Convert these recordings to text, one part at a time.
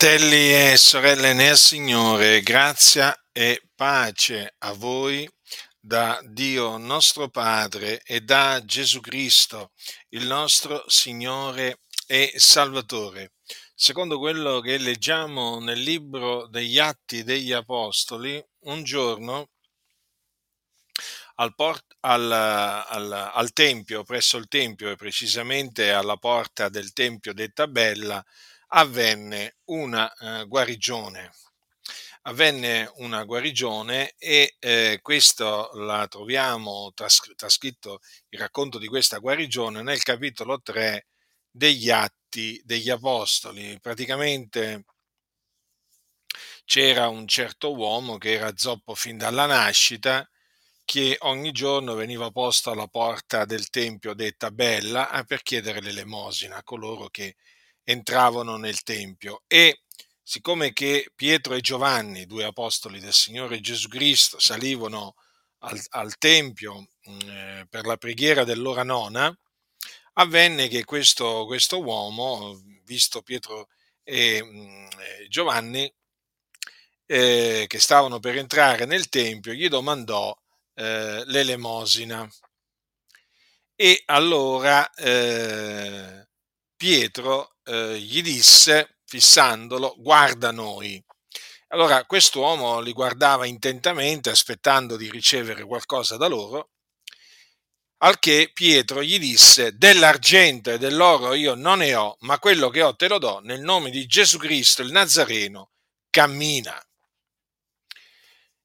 Fratelli e sorelle nel Signore, grazia e pace a voi da Dio nostro Padre e da Gesù Cristo, il nostro Signore e Salvatore. Secondo quello che leggiamo nel libro degli Atti degli Apostoli, un giorno al, port- al, al, al Tempio, presso il Tempio e precisamente alla porta del Tempio detta Bella, avvenne una eh, guarigione. Avvenne una guarigione e eh, questo la troviamo tras- trascritto il racconto di questa guarigione nel capitolo 3 degli Atti degli Apostoli. Praticamente c'era un certo uomo che era zoppo fin dalla nascita che ogni giorno veniva posto alla porta del tempio detta Bella per chiedere l'elemosina a coloro che entravano nel Tempio e siccome che Pietro e Giovanni, due apostoli del Signore Gesù Cristo, salivano al, al Tempio mm, eh, per la preghiera dell'ora nona, avvenne che questo, questo uomo, visto Pietro e, mm, e Giovanni, eh, che stavano per entrare nel Tempio, gli domandò eh, l'elemosina. E allora eh, Pietro eh, gli disse, fissandolo, guarda noi. Allora quest'uomo li guardava intentamente, aspettando di ricevere qualcosa da loro, al che Pietro gli disse, dell'argento e dell'oro io non ne ho, ma quello che ho te lo do, nel nome di Gesù Cristo il Nazareno, cammina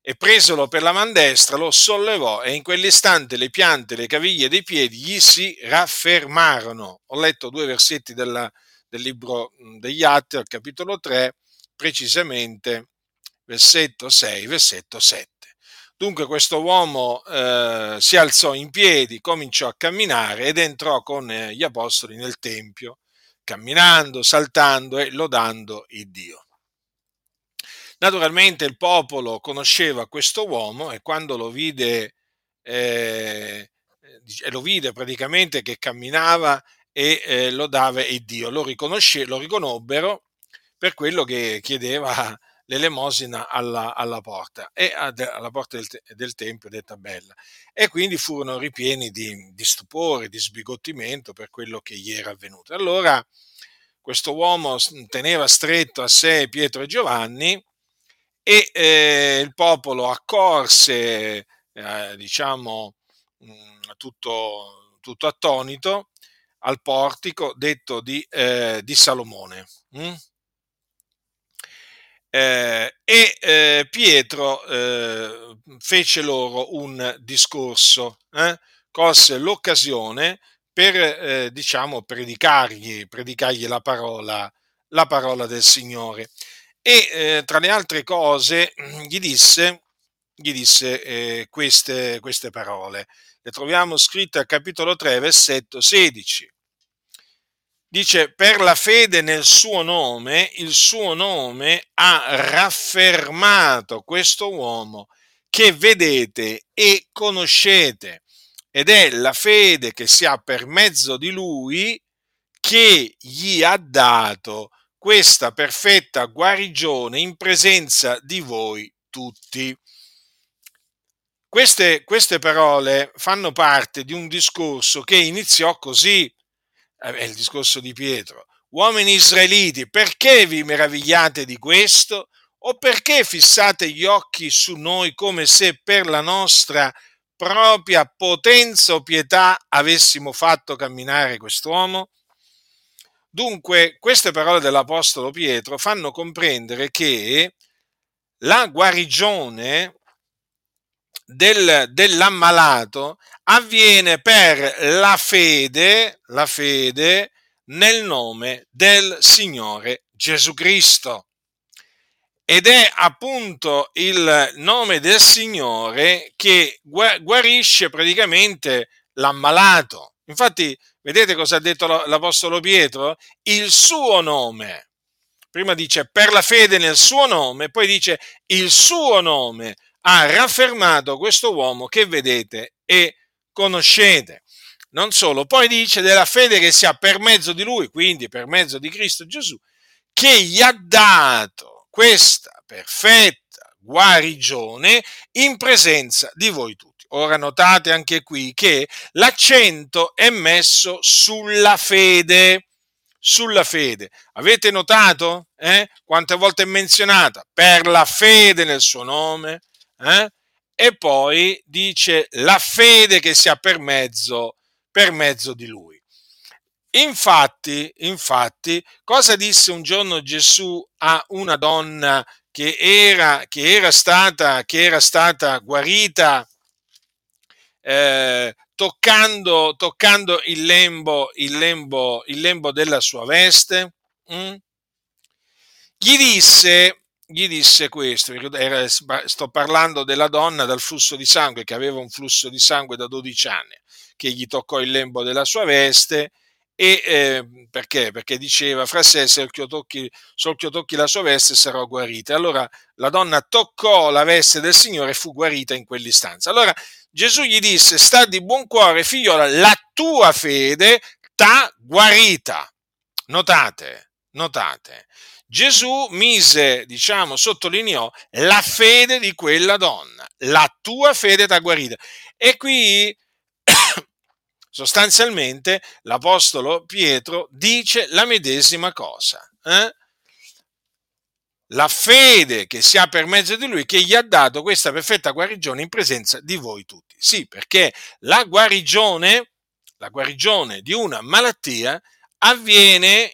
e presolo per la man destra lo sollevò e in quell'istante le piante, le caviglie dei piedi gli si raffermarono. Ho letto due versetti della, del libro degli Atti, al capitolo 3, precisamente versetto 6, versetto 7. Dunque questo uomo eh, si alzò in piedi, cominciò a camminare ed entrò con gli apostoli nel Tempio, camminando, saltando e lodando il Dio. Naturalmente il popolo conosceva questo uomo e quando lo vide, eh, lo vide praticamente che camminava e eh, lodava il Dio, lo, lo riconobbero per quello che chiedeva l'elemosina alla, alla porta e alla porta del, del, Tempio detta bella e quindi furono ripieni di, di stupore, di sbigottimento per quello che gli era avvenuto. Allora questo uomo teneva stretto a sé Pietro e Giovanni e eh, il popolo accorse, eh, diciamo, mh, mm, tutto, tutto, attonito al portico detto di, eh, di Salomone. Mm? e eh, Pietro eh, fece loro un discorso, eh? colse l'occasione per, diciamo, predicargli, predicargli la parola, la parola del Signore e eh, tra le altre cose gli disse, gli disse eh, queste, queste parole. Le troviamo scritte al capitolo 3, versetto 16. Dice, per la fede nel suo nome, il suo nome ha raffermato questo uomo che vedete e conoscete. Ed è la fede che si ha per mezzo di lui che gli ha dato questa perfetta guarigione in presenza di voi tutti. Queste, queste parole fanno parte di un discorso che iniziò così, è il discorso di Pietro. Uomini israeliti, perché vi meravigliate di questo? O perché fissate gli occhi su noi come se per la nostra propria potenza o pietà avessimo fatto camminare quest'uomo? Dunque, queste parole dell'Apostolo Pietro fanno comprendere che la guarigione del, dell'ammalato avviene per la fede, la fede nel nome del Signore Gesù Cristo. Ed è appunto il nome del Signore che guarisce praticamente l'ammalato. Infatti, vedete cosa ha detto l'Apostolo Pietro? Il suo nome. Prima dice per la fede nel suo nome, poi dice il suo nome ha raffermato questo uomo che vedete e conoscete. Non solo, poi dice della fede che si ha per mezzo di lui, quindi per mezzo di Cristo Gesù, che gli ha dato questa perfetta guarigione in presenza di voi tutti. Ora notate anche qui che l'accento è messo sulla fede. Sulla fede. Avete notato eh? quante volte è menzionata? Per la fede nel suo nome. Eh? E poi dice la fede che sia per mezzo, per mezzo di lui. Infatti, infatti, cosa disse un giorno Gesù a una donna che era, che era, stata, che era stata guarita eh, toccando, toccando il, lembo, il, lembo, il lembo della sua veste? Mm? Gli disse, gli disse questo, era, sto parlando della donna dal flusso di sangue, che aveva un flusso di sangue da 12 anni, che gli toccò il lembo della sua veste e eh, perché? Perché diceva fra sé se io tocchi, so io tocchi la sua veste sarò guarita. Allora la donna toccò la veste del Signore e fu guarita in quell'istanza. Allora Gesù gli disse, sta di buon cuore figliola, la tua fede t'ha guarita. Notate, notate. Gesù mise, diciamo, sottolineò la fede di quella donna. La tua fede t'ha guarita. E qui sostanzialmente l'Apostolo Pietro dice la medesima cosa. Eh? La fede che si ha per mezzo di lui che gli ha dato questa perfetta guarigione in presenza di voi tutti. Sì, perché la guarigione, la guarigione di una malattia avviene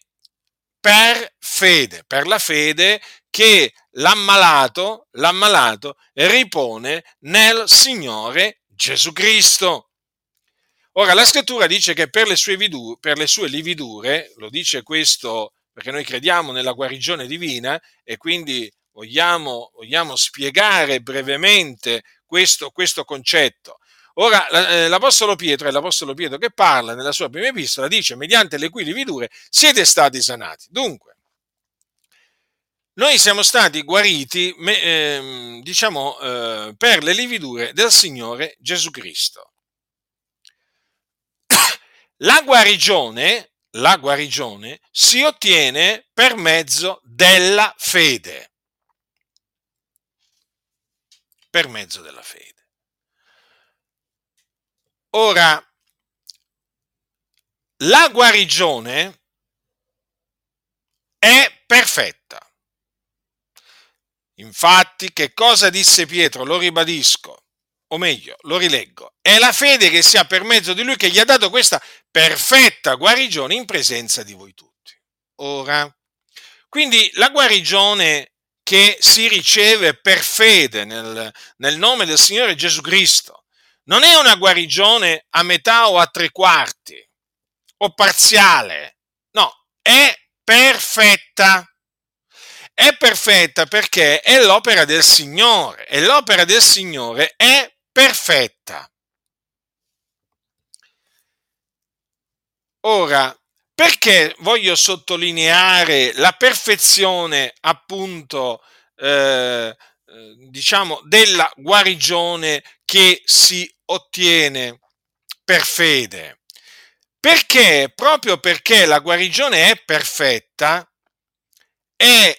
per fede, per la fede che l'ammalato, l'ammalato ripone nel Signore Gesù Cristo. Ora, la scrittura dice che per le, sue vidu- per le sue lividure, lo dice questo perché noi crediamo nella guarigione divina e quindi vogliamo, vogliamo spiegare brevemente questo, questo concetto. Ora, eh, l'Apostolo Pietro è l'Apostolo Pietro che parla nella sua prima epistola, dice, mediante le cui lividure siete stati sanati. Dunque, noi siamo stati guariti, eh, diciamo, eh, per le lividure del Signore Gesù Cristo. La guarigione, la guarigione si ottiene per mezzo della fede. Per mezzo della fede. Ora, la guarigione è perfetta. Infatti, che cosa disse Pietro? Lo ribadisco o meglio, lo rileggo, è la fede che sia per mezzo di lui che gli ha dato questa perfetta guarigione in presenza di voi tutti. Ora, quindi la guarigione che si riceve per fede nel, nel nome del Signore Gesù Cristo non è una guarigione a metà o a tre quarti o parziale, no, è perfetta. È perfetta perché è l'opera del Signore e l'opera del Signore è perfetta. Ora, perché voglio sottolineare la perfezione appunto eh, eh, diciamo della guarigione che si ottiene per fede? Perché proprio perché la guarigione è perfetta è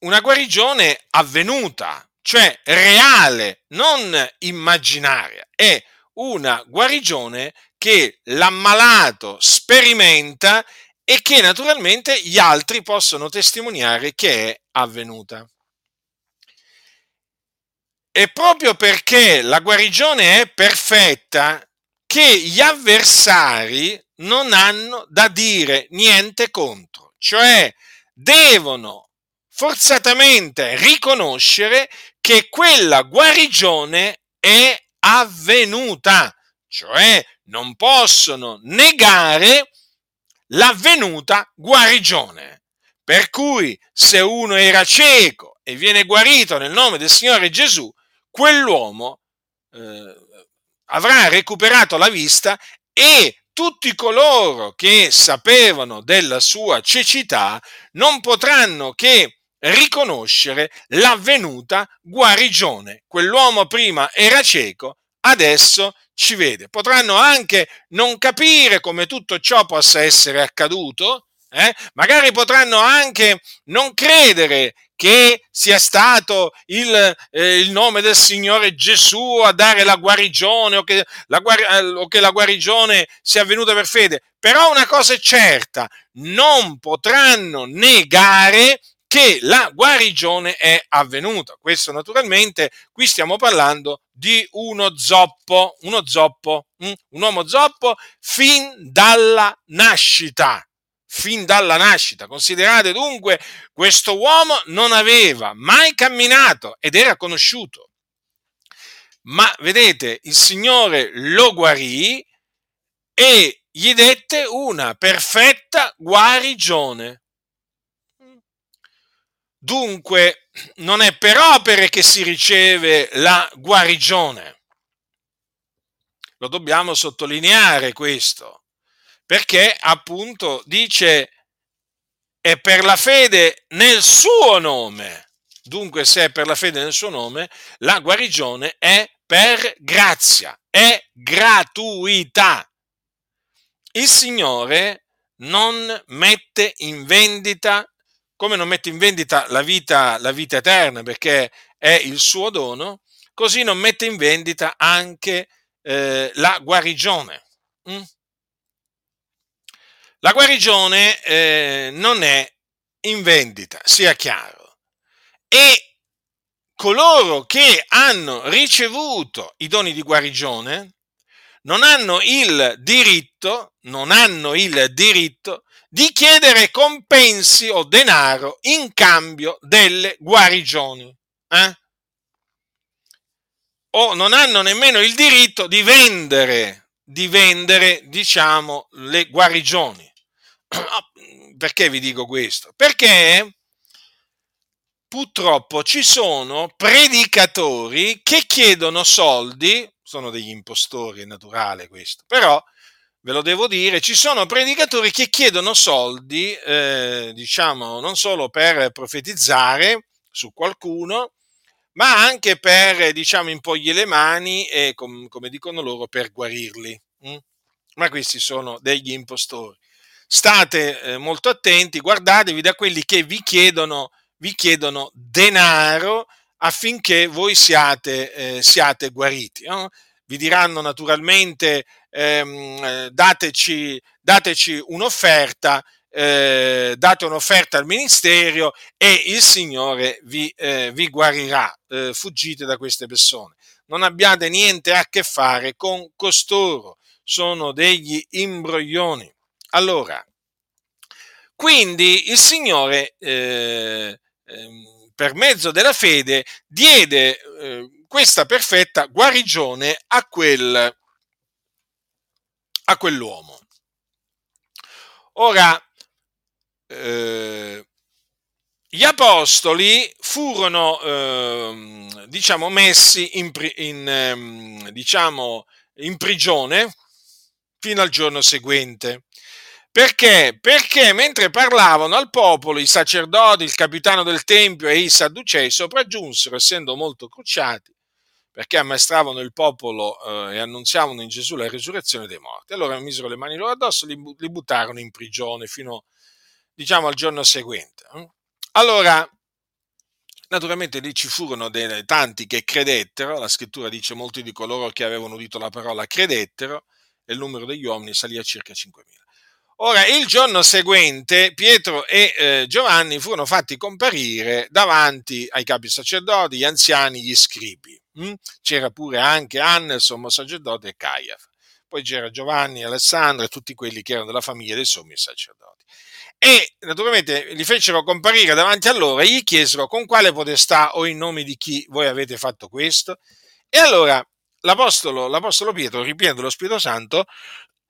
una guarigione avvenuta, cioè reale, non immaginaria, è una guarigione che l'ammalato sperimenta e che naturalmente gli altri possono testimoniare che è avvenuta. E proprio perché la guarigione è perfetta, che gli avversari non hanno da dire niente contro, cioè devono forzatamente riconoscere che quella guarigione è avvenuta, cioè non possono negare l'avvenuta guarigione. Per cui se uno era cieco e viene guarito nel nome del Signore Gesù, quell'uomo eh, avrà recuperato la vista e tutti coloro che sapevano della sua cecità non potranno che riconoscere l'avvenuta guarigione. Quell'uomo prima era cieco, adesso ci vede. Potranno anche non capire come tutto ciò possa essere accaduto, Eh? Magari potranno anche non credere che sia stato il, eh, il, nome del Signore Gesù a dare la guarigione o che la, eh, o che la guarigione sia avvenuta per fede. Però una cosa è certa, non potranno negare che la guarigione è avvenuta. Questo naturalmente, qui stiamo parlando di uno zoppo, uno zoppo, hm? un uomo zoppo fin dalla nascita fin dalla nascita. Considerate dunque, questo uomo non aveva mai camminato ed era conosciuto. Ma vedete, il Signore lo guarì e gli dette una perfetta guarigione. Dunque, non è per opere che si riceve la guarigione. Lo dobbiamo sottolineare questo perché appunto dice è per la fede nel suo nome. Dunque, se è per la fede nel suo nome, la guarigione è per grazia, è gratuità. Il Signore non mette in vendita, come non mette in vendita la vita, la vita eterna, perché è il suo dono, così non mette in vendita anche eh, la guarigione. Mm? La guarigione eh, non è in vendita, sia chiaro. E coloro che hanno ricevuto i doni di guarigione non hanno il diritto, non hanno il diritto di chiedere compensi o denaro in cambio delle guarigioni. Eh? O non hanno nemmeno il diritto di vendere, di vendere, diciamo, le guarigioni. Perché vi dico questo? Perché purtroppo ci sono predicatori che chiedono soldi, sono degli impostori, è naturale questo, però ve lo devo dire, ci sono predicatori che chiedono soldi, eh, diciamo, non solo per profetizzare su qualcuno, ma anche per, diciamo, impogli le mani e, com- come dicono loro, per guarirli. Mm? Ma questi sono degli impostori state eh, molto attenti, guardatevi da quelli che vi chiedono, vi chiedono denaro affinché voi siate, eh, siate guariti. No? Vi diranno naturalmente ehm, dateci, dateci un'offerta, eh, date un'offerta al ministero e il Signore vi, eh, vi guarirà. Eh, fuggite da queste persone. Non abbiate niente a che fare con costoro, sono degli imbroglioni. Allora, quindi il Signore, eh, eh, per mezzo della fede, diede eh, questa perfetta guarigione a, quel, a quell'uomo. Ora, eh, gli apostoli furono, eh, diciamo, messi in, in, ehm, diciamo, in prigione fino al giorno seguente. Perché? Perché mentre parlavano al popolo, i sacerdoti, il capitano del tempio e i sadducei sopraggiunsero, essendo molto cruciati, perché ammaestravano il popolo eh, e annunziavano in Gesù la risurrezione dei morti. Allora misero le mani loro addosso e li, buttarono in prigione fino, diciamo, al giorno seguente. Eh. Allora, naturalmente lì ci furono dei, tanti che credettero, la scrittura dice molti di coloro che avevano udito la parola credettero, e il numero degli uomini salì a circa 5.000. Ora, il giorno seguente Pietro e eh, Giovanni furono fatti comparire davanti ai capi sacerdoti, gli anziani, gli scribi. C'era pure anche Anna, il sommo sacerdote, e Caiafa. Poi c'era Giovanni, Alessandro e tutti quelli che erano della famiglia dei sommi sacerdoti. E naturalmente li fecero comparire davanti a loro e gli chiesero con quale potestà o in nome di chi voi avete fatto questo. E allora l'apostolo, l'apostolo Pietro, ripieno dello Spirito Santo,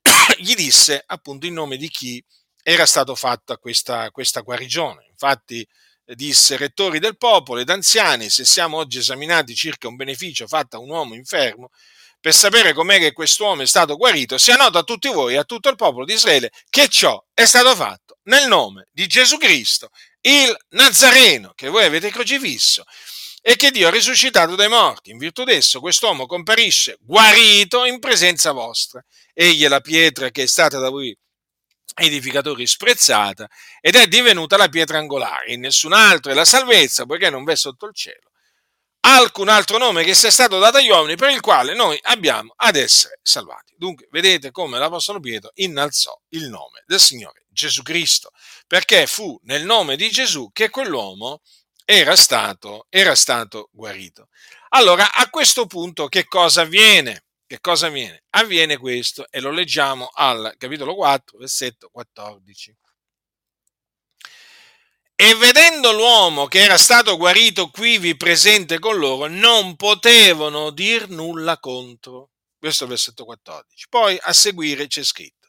gli disse appunto in nome di chi era stato fatta questa, questa guarigione. Infatti disse, rettori del popolo ed anziani, se siamo oggi esaminati circa un beneficio fatto a un uomo infermo, per sapere com'è che quest'uomo è stato guarito, sia noto a tutti voi e a tutto il popolo di Israele che ciò è stato fatto nel nome di Gesù Cristo, il Nazareno, che voi avete crocifisso e che Dio ha risuscitato dai morti. In virtù d'esso quest'uomo comparisce guarito in presenza vostra. Egli è la pietra che è stata da voi edificatori sprezzata ed è divenuta la pietra angolare. In nessun altro è la salvezza, poiché non v'è sotto il cielo alcun altro nome che sia stato dato agli uomini per il quale noi abbiamo ad essere salvati. Dunque, vedete come l'Apostolo Pietro innalzò il nome del Signore Gesù Cristo, perché fu nel nome di Gesù che quell'uomo era stato, era stato guarito. Allora, a questo punto che cosa avviene? Che cosa avviene? Avviene questo e lo leggiamo al capitolo 4, versetto 14. E vedendo l'uomo che era stato guarito quivi presente con loro, non potevano dir nulla contro. Questo è il versetto 14. Poi a seguire c'è scritto.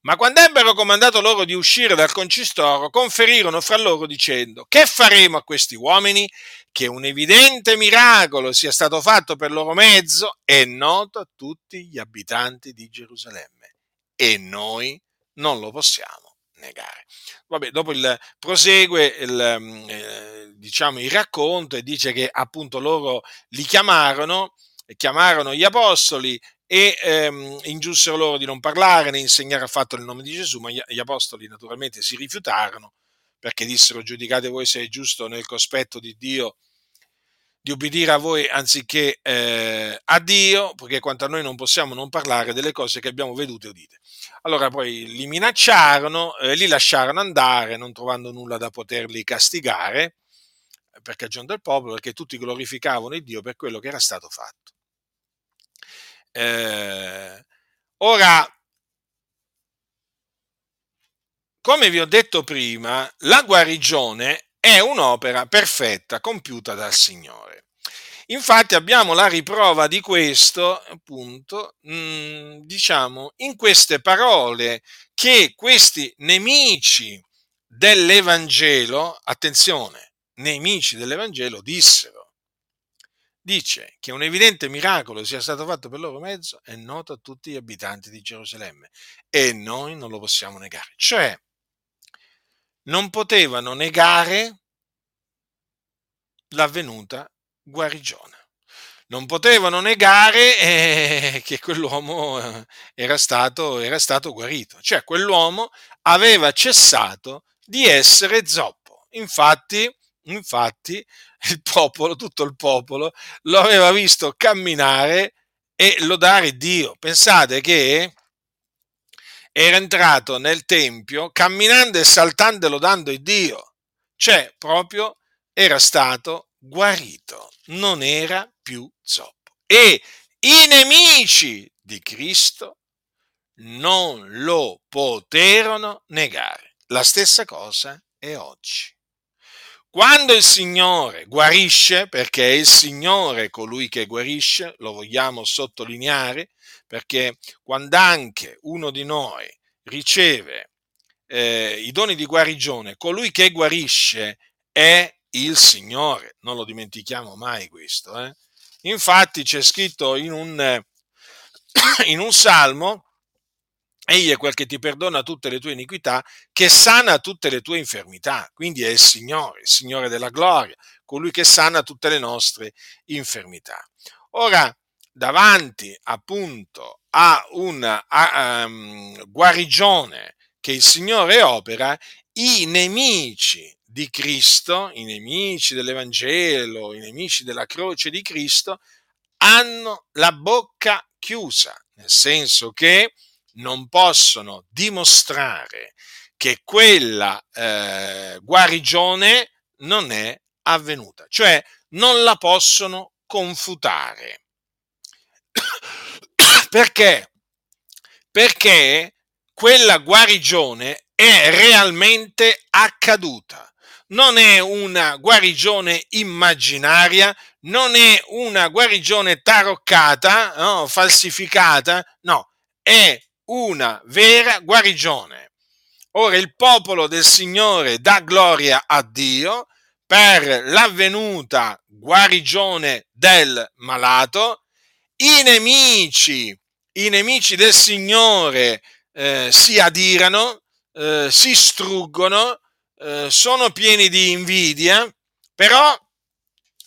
Ma quando ebbero comandato loro di uscire dal concistoro, conferirono fra loro dicendo, che faremo a questi uomini? Che un evidente miracolo sia stato fatto per loro mezzo è noto a tutti gli abitanti di Gerusalemme. E noi non lo possiamo negare. Vabbè, dopo il, prosegue il, mm, eh, diciamo, il racconto e dice che appunto loro li chiamarono, chiamarono gli apostoli e ehm, ingiunsero loro di non parlare né insegnare affatto il nome di Gesù, ma gli, gli apostoli naturalmente si rifiutarono perché dissero giudicate voi se è giusto nel cospetto di Dio di ubbidire a voi anziché eh, a Dio, perché quanto a noi non possiamo non parlare delle cose che abbiamo vedute e udite. Allora poi li minacciarono, eh, li lasciarono andare, non trovando nulla da poterli castigare, per cagione del popolo, perché tutti glorificavano il Dio per quello che era stato fatto. Eh, ora, come vi ho detto prima, la guarigione è un'opera perfetta compiuta dal Signore. Infatti abbiamo la riprova di questo, appunto, mm, diciamo, in queste parole che questi nemici dell'Evangelo, attenzione, nemici dell'Evangelo dissero. Dice che un evidente miracolo sia stato fatto per loro mezzo è noto a tutti gli abitanti di Gerusalemme e noi non lo possiamo negare. Cioè, non potevano negare l'avvenuta guarigione. Non potevano negare eh, che quell'uomo eh, era stato, era stato guarito, cioè quell'uomo aveva cessato di essere zoppo. Infatti, infatti, il popolo, tutto il popolo, lo aveva visto camminare e lodare Dio. Pensate che era entrato nel tempio camminando e saltando e lodando il Dio, cioè proprio era stato guarito, non era più zoppo. E i nemici di Cristo non lo poterono negare. La stessa cosa è oggi. Quando il Signore guarisce, perché è il Signore colui che guarisce, lo vogliamo sottolineare, perché quando anche uno di noi riceve eh, i doni di guarigione, colui che guarisce è il Signore, non lo dimentichiamo mai questo. Eh? Infatti c'è scritto in un, in un salmo, Egli è quel che ti perdona tutte le tue iniquità, che sana tutte le tue infermità. Quindi è il Signore, il Signore della gloria, colui che sana tutte le nostre infermità. Ora, davanti appunto a una a, um, guarigione che il Signore opera, i nemici di Cristo, i nemici dell'Evangelo, i nemici della croce di Cristo, hanno la bocca chiusa, nel senso che non possono dimostrare che quella eh, guarigione non è avvenuta, cioè non la possono confutare. Perché? Perché quella guarigione è realmente accaduta. Non è una guarigione immaginaria, non è una guarigione taroccata, no, falsificata, no, è una vera guarigione. Ora il popolo del Signore dà gloria a Dio per l'avvenuta guarigione del malato, i nemici, i nemici del Signore eh, si adirano, eh, si struggono, eh, sono pieni di invidia, però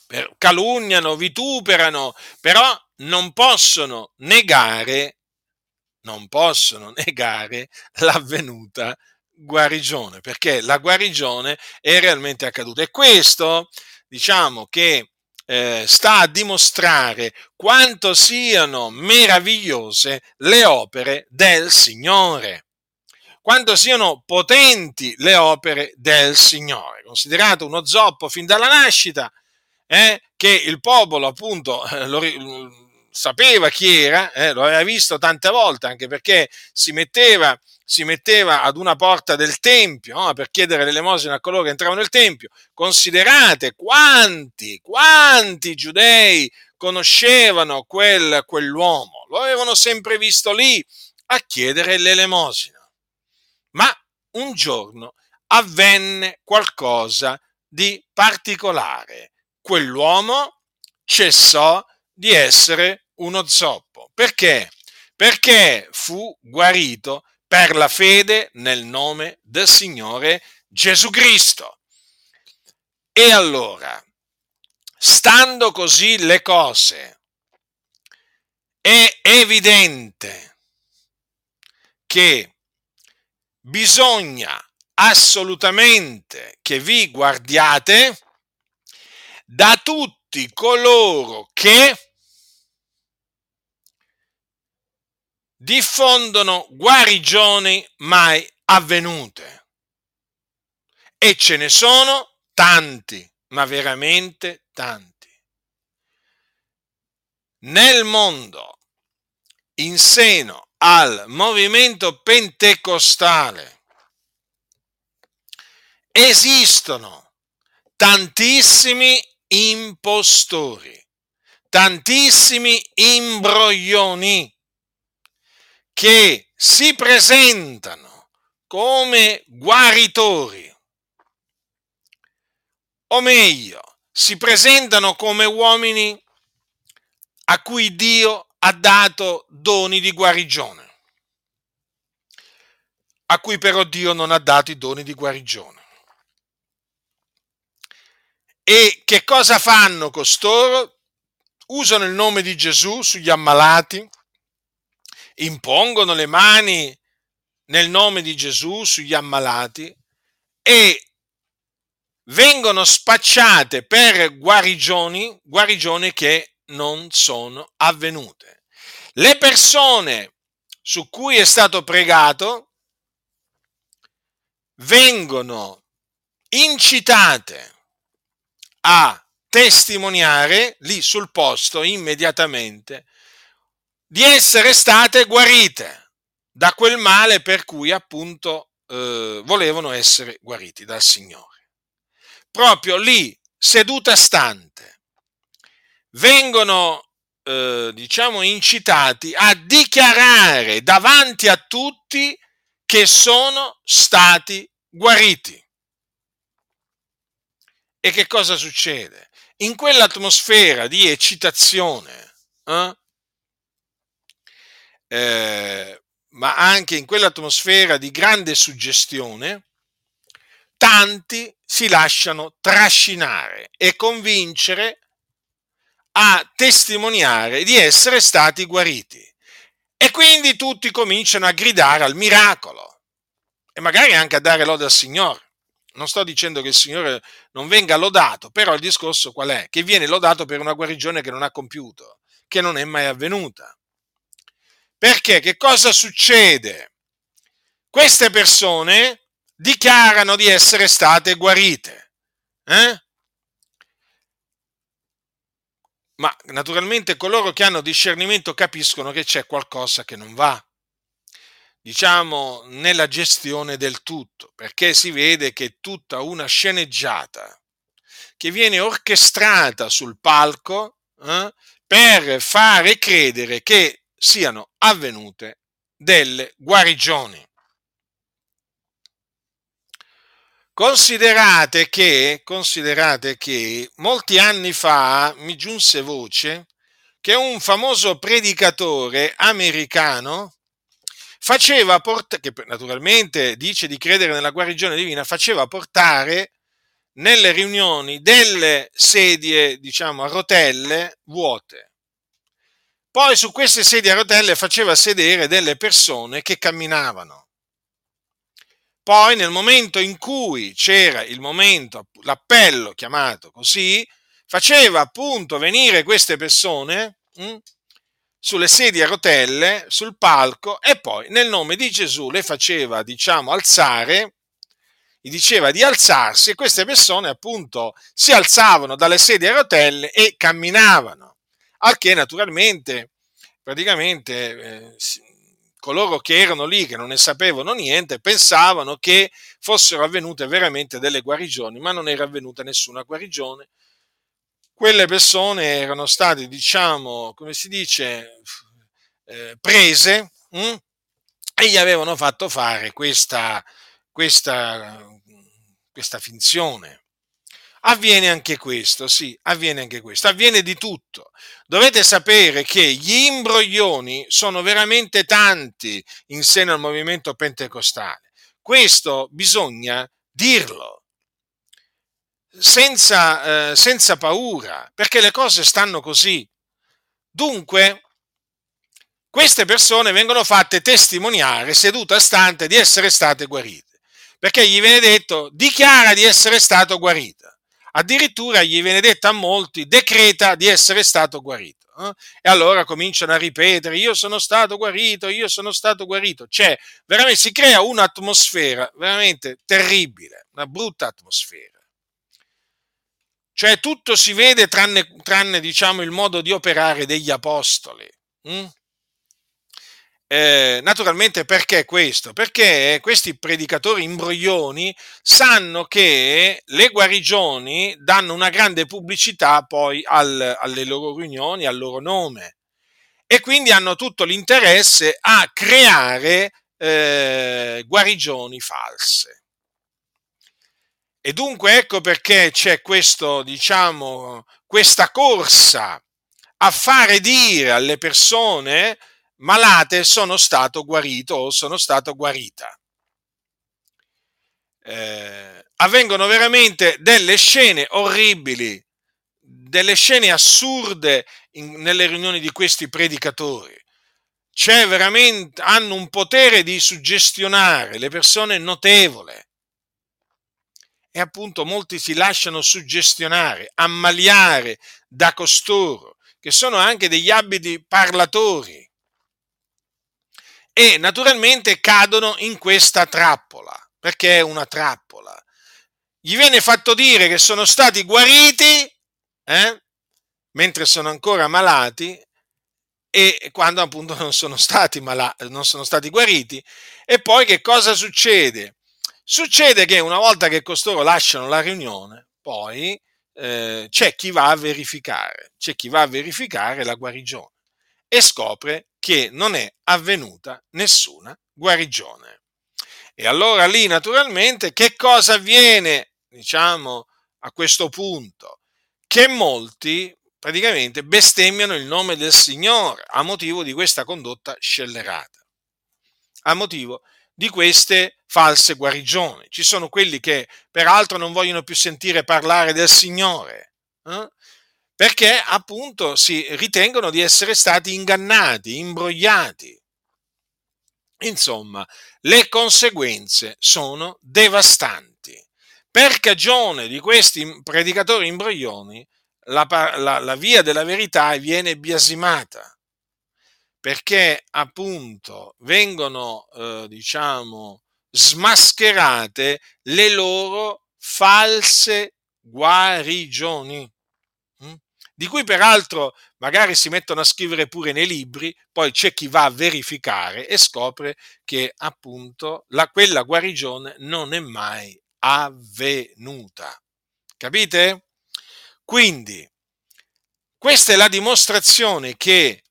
per, calunniano, vituperano, però non possono negare non possono negare l'avvenuta guarigione, perché la guarigione è realmente accaduta. E questo, diciamo che eh, sta a dimostrare quanto siano meravigliose le opere del Signore, quanto siano potenti le opere del Signore. Considerato uno zoppo fin dalla nascita, eh, che il popolo appunto eh, lo, sapeva chi era, eh, lo aveva visto tante volte, anche perché si metteva, si metteva ad una porta del Tempio no? per chiedere l'elemosina a coloro che entravano nel Tempio. Considerate quanti, quanti giudei conoscevano quel, quell'uomo, lo avevano sempre visto lì a chiedere l'elemosina. Ma un giorno avvenne qualcosa di particolare. Quell'uomo cessò di essere uno zoppo. Perché? Perché fu guarito per la fede nel nome del Signore Gesù Cristo. E allora, stando così le cose, è evidente che bisogna assolutamente che vi guardiate da tutti coloro che diffondono guarigioni mai avvenute. E ce ne sono tanti, ma veramente tanti. Nel mondo, in seno al movimento pentecostale, esistono tantissimi impostori, tantissimi imbroglioni che si presentano come guaritori, o meglio, si presentano come uomini a cui Dio ha dato doni di guarigione, a cui però Dio non ha dato i doni di guarigione. E che cosa fanno costoro? Usano il nome di Gesù sugli ammalati, impongono le mani nel nome di Gesù sugli ammalati e vengono spacciate per guarigioni, guarigioni che non sono avvenute. Le persone su cui è stato pregato vengono incitate a testimoniare lì sul posto immediatamente di essere state guarite da quel male per cui appunto eh, volevano essere guariti dal Signore. Proprio lì, seduta stante, vengono, eh, diciamo, incitati a dichiarare davanti a tutti che sono stati guariti. E che cosa succede? In quell'atmosfera di eccitazione, eh, eh, ma anche in quell'atmosfera di grande suggestione, tanti si lasciano trascinare e convincere a testimoniare di essere stati guariti. E quindi tutti cominciano a gridare al miracolo e magari anche a dare lode al Signore. Non sto dicendo che il Signore non venga lodato, però il discorso qual è? Che viene lodato per una guarigione che non ha compiuto, che non è mai avvenuta. Perché che cosa succede? Queste persone dichiarano di essere state guarite. Eh? Ma naturalmente coloro che hanno discernimento capiscono che c'è qualcosa che non va, diciamo, nella gestione del tutto, perché si vede che è tutta una sceneggiata che viene orchestrata sul palco eh, per fare credere che siano avvenute delle guarigioni. Considerate che, considerate che molti anni fa mi giunse voce che un famoso predicatore americano faceva portare, che naturalmente dice di credere nella guarigione divina, faceva portare nelle riunioni delle sedie, diciamo, a rotelle vuote Poi su queste sedie a rotelle faceva sedere delle persone che camminavano. Poi nel momento in cui c'era il momento, l'appello chiamato così, faceva appunto venire queste persone mh, hm, sulle sedie a rotelle, sul palco e poi nel nome di Gesù le faceva, diciamo, alzare, gli diceva di alzarsi e queste persone appunto si alzavano dalle sedie a rotelle e camminavano, al che naturalmente praticamente eh, coloro che erano lì, che non ne sapevano niente, pensavano che fossero avvenute veramente delle guarigioni, ma non era avvenuta nessuna guarigione. Quelle persone erano state, diciamo, come si dice, eh, prese hm? e gli avevano fatto fare questa, questa, questa finzione. Avviene anche questo, sì, avviene anche questo, avviene di tutto. Dovete sapere che gli imbroglioni sono veramente tanti in seno al movimento pentecostale. Questo bisogna dirlo senza, eh, senza paura, perché le cose stanno così. Dunque, queste persone vengono fatte testimoniare seduta a stante di essere state guarite, perché gli viene detto dichiara di essere stato guarita. Addirittura gli viene detto a molti, decreta di essere stato guarito. Eh? E allora cominciano a ripetere, io sono stato guarito, io sono stato guarito. Cioè, veramente si crea un'atmosfera veramente terribile, una brutta atmosfera. Cioè tutto si vede tranne, tranne diciamo, il modo di operare degli apostoli. Hm? Eh, naturalmente perché questo? Perché questi predicatori imbroglioni sanno che le guarigioni danno una grande pubblicità poi al, alle loro riunioni, al loro nome e quindi hanno tutto l'interesse a creare eh, guarigioni false. E dunque ecco perché c'è questo, diciamo, questa corsa a fare dire alle persone malate sono stato guarito o sono stato guarita. Eh, avvengono veramente delle scene orribili, delle scene assurde in, nelle riunioni di questi predicatori. C'è veramente, hanno un potere di suggestionare le persone notevole. E appunto molti si lasciano suggestionare, ammaliare da costoro, che sono anche degli abiti parlatori e naturalmente cadono in questa trappola, perché è una trappola. Gli viene fatto dire che sono stati guariti eh, mentre sono ancora malati e quando appunto non sono stati malati, non sono stati guariti. E poi che cosa succede? Succede che una volta che costoro lasciano la riunione, poi eh, c'è chi va a verificare, c'è chi va a verificare la guarigione e scopre che non è avvenuta nessuna guarigione. E allora lì naturalmente che cosa avviene, diciamo, a questo punto? Che molti praticamente bestemmiano il nome del Signore a motivo di questa condotta scellerata, a motivo di queste false guarigioni. Ci sono quelli che peraltro non vogliono più sentire parlare del Signore, eh? Perché appunto si ritengono di essere stati ingannati, imbrogliati. Insomma, le conseguenze sono devastanti. Per cagione di questi predicatori imbroglioni, la, la, la via della verità viene biasimata, perché appunto vengono, eh, diciamo, smascherate le loro false guarigioni di cui peraltro magari si mettono a scrivere pure nei libri, poi c'è chi va a verificare e scopre che appunto la, quella guarigione non è mai avvenuta. Capite? Quindi, questa è la dimostrazione che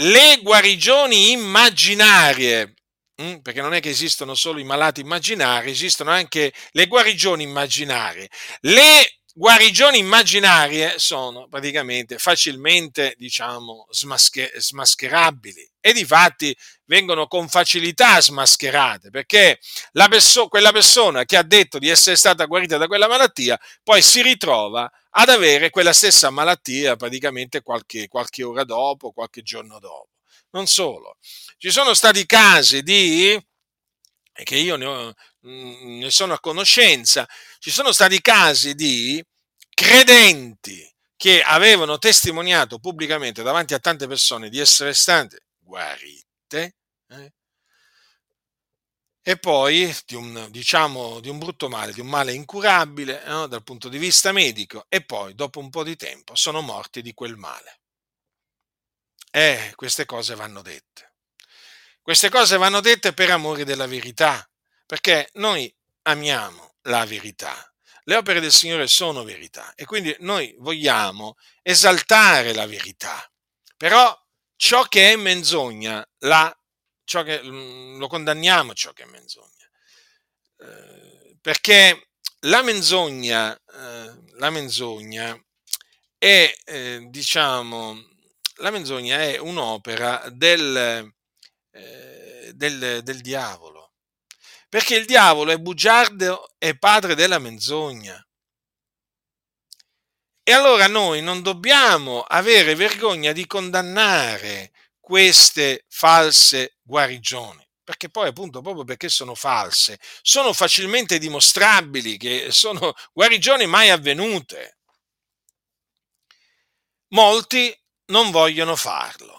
le guarigioni immaginarie, mm, perché non è che esistono solo i malati immaginari, esistono anche le guarigioni immaginarie. Le guarigioni immaginarie sono praticamente facilmente, diciamo, smascher- smascherabili e di fatti vengono con facilità smascherate perché perso- quella persona che ha detto di essere stata guarita da quella malattia poi si ritrova ad avere quella stessa malattia praticamente qualche, qualche ora dopo, qualche giorno dopo. Non solo, ci sono stati casi di che io ne, ho, mm, ne sono a conoscenza, ci sono stati casi di credenti che avevano testimoniato pubblicamente davanti a tante persone di essere state guarite eh, e poi di un, diciamo, di un brutto male, di un male incurabile no, dal punto di vista medico e poi dopo un po' di tempo sono morti di quel male. Eh, queste cose vanno dette. Queste cose vanno dette per amore della verità, perché noi amiamo la verità le opere del Signore sono verità e quindi noi vogliamo esaltare la verità. Però ciò che è menzogna, la, che, mm, lo condanniamo ciò che è menzogna. Eh, perché la menzogna, eh, la menzogna è, eh, diciamo, la menzogna è un'opera del, eh, del, del diavolo perché il diavolo è bugiardo e padre della menzogna. E allora noi non dobbiamo avere vergogna di condannare queste false guarigioni, perché poi appunto proprio perché sono false, sono facilmente dimostrabili che sono guarigioni mai avvenute. Molti non vogliono farlo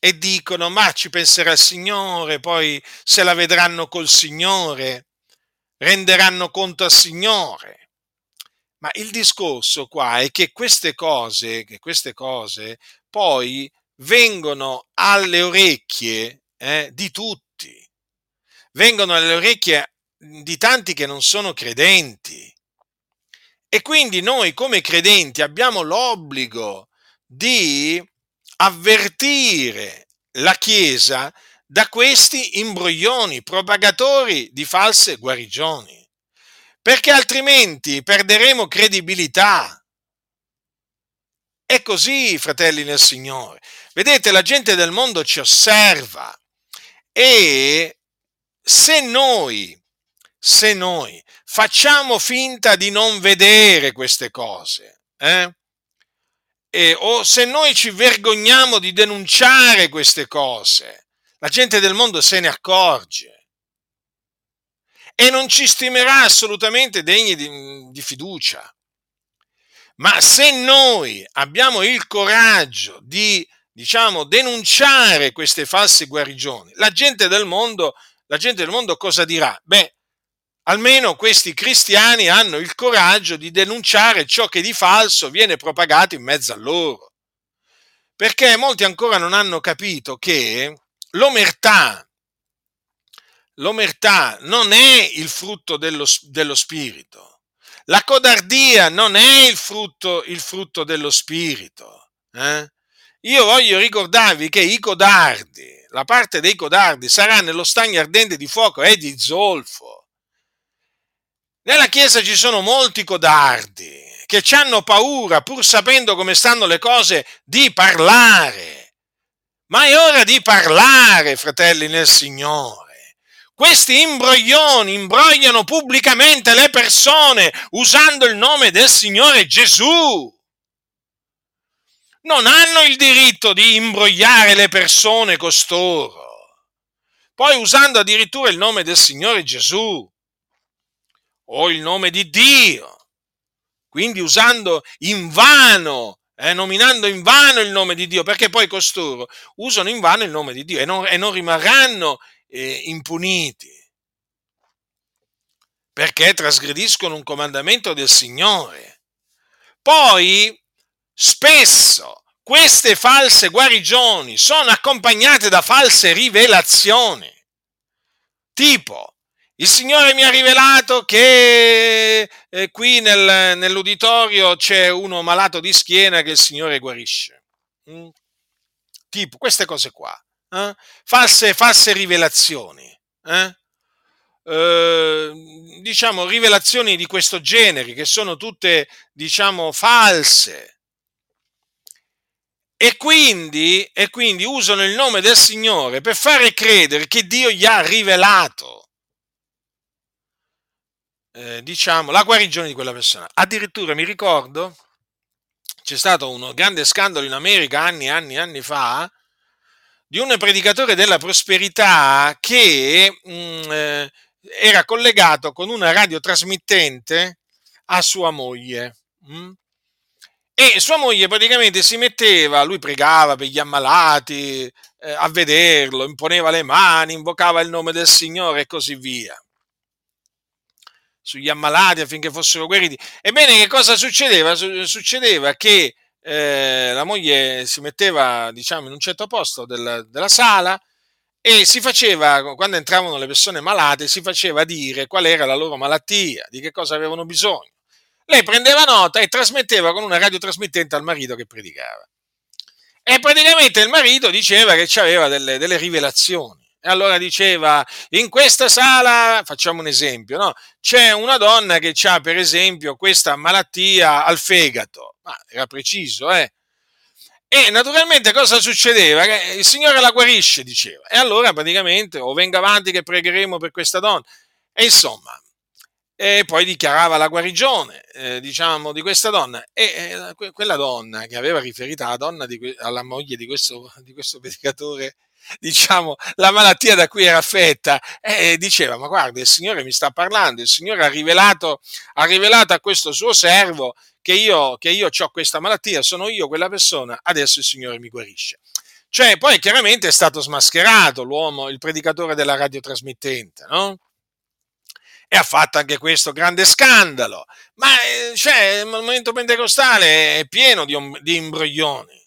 e dicono ma ci penserà il Signore, poi se la vedranno col Signore, renderanno conto al Signore. Ma il discorso qua è che queste cose, che queste cose poi vengono alle orecchie eh, di tutti, vengono alle orecchie di tanti che non sono credenti. E quindi noi come credenti abbiamo l'obbligo di avvertire la Chiesa da questi imbroglioni, propagatori di false guarigioni, perché altrimenti perderemo credibilità. È così, fratelli nel Signore. Vedete, la gente del mondo ci osserva e se noi, se noi facciamo finta di non vedere queste cose, eh, eh, o se noi ci vergogniamo di denunciare queste cose, la gente del mondo se ne accorge e non ci stimerà assolutamente degni di, di fiducia. Ma se noi abbiamo il coraggio di, diciamo, denunciare queste false guarigioni, la gente del mondo, la gente del mondo cosa dirà? Beh, almeno questi cristiani hanno il coraggio di denunciare ciò che di falso viene propagato in mezzo a loro. Perché molti ancora non hanno capito che l'omertà, l'omertà non è il frutto dello, dello spirito. La codardia non è il frutto, il frutto dello spirito. Eh? Io voglio ricordarvi che i codardi, la parte dei codardi, sarà nello stagno ardente di fuoco e di zolfo. Nella Chiesa ci sono molti codardi che ci hanno paura, pur sapendo come stanno le cose, di parlare. Ma è ora di parlare, fratelli nel Signore. Questi imbroglioni imbrogliano pubblicamente le persone usando il nome del Signore Gesù. Non hanno il diritto di imbrogliare le persone costoro. Poi usando addirittura il nome del Signore Gesù o il nome di Dio. Quindi usando in vano, eh, nominando in vano il nome di Dio, perché poi costoro usano in vano il nome di Dio e non, e non rimarranno eh, impuniti, perché trasgrediscono un comandamento del Signore. Poi, spesso, queste false guarigioni sono accompagnate da false rivelazioni. Tipo, il Signore mi ha rivelato che eh, qui nel, nell'uditorio c'è uno malato di schiena che il Signore guarisce. Mm? Tipo queste cose qua. Eh? False, false rivelazioni. Eh? eh, diciamo, rivelazioni di questo genere, che sono tutte, diciamo, false. E quindi, e quindi usano il nome del Signore per fare credere che Dio gli ha rivelato, eh, diciamo, la guarigione di quella persona. Addirittura mi ricordo, c'è stato un grande scandalo in America anni e anni e anni fa, di un predicatore della prosperità che mh, mm, eh, era collegato con una radiotrasmittente a sua moglie. Mh? Mm? E sua moglie praticamente si metteva, lui pregava per gli ammalati, eh, a vederlo, imponeva le mani, invocava il nome del Signore e così via. Sugli ammalati affinché fossero guariti. Ebbene, che cosa succedeva? Succedeva che eh, la moglie si metteva, diciamo, in un certo posto del, della sala e si faceva, quando entravano le persone malate, si faceva dire qual era la loro malattia, di che cosa avevano bisogno. Lei prendeva nota e trasmetteva con una radiotrasmittente al marito che predicava. E praticamente il marito diceva che aveva delle, delle rivelazioni. E allora diceva, in questa sala, facciamo un esempio, no? c'è una donna che ha per esempio questa malattia al fegato, ma era preciso, eh? E naturalmente cosa succedeva? Che il Signore la guarisce, diceva. E allora praticamente o venga avanti che pregheremo per questa donna. E insomma, e poi dichiarava la guarigione, eh, diciamo, di questa donna. E eh, quella donna che aveva riferito alla, donna di, alla moglie di questo, di questo predicatore, diciamo, la malattia da cui era affetta, e diceva, ma guarda, il Signore mi sta parlando, il Signore ha rivelato, ha rivelato a questo suo servo che io, che io ho questa malattia, sono io quella persona, adesso il Signore mi guarisce. Cioè, poi chiaramente è stato smascherato l'uomo, il predicatore della radiotrasmittente, no? E ha fatto anche questo grande scandalo. Ma eh, cioè, il movimento pentecostale è pieno di, di imbroglioni.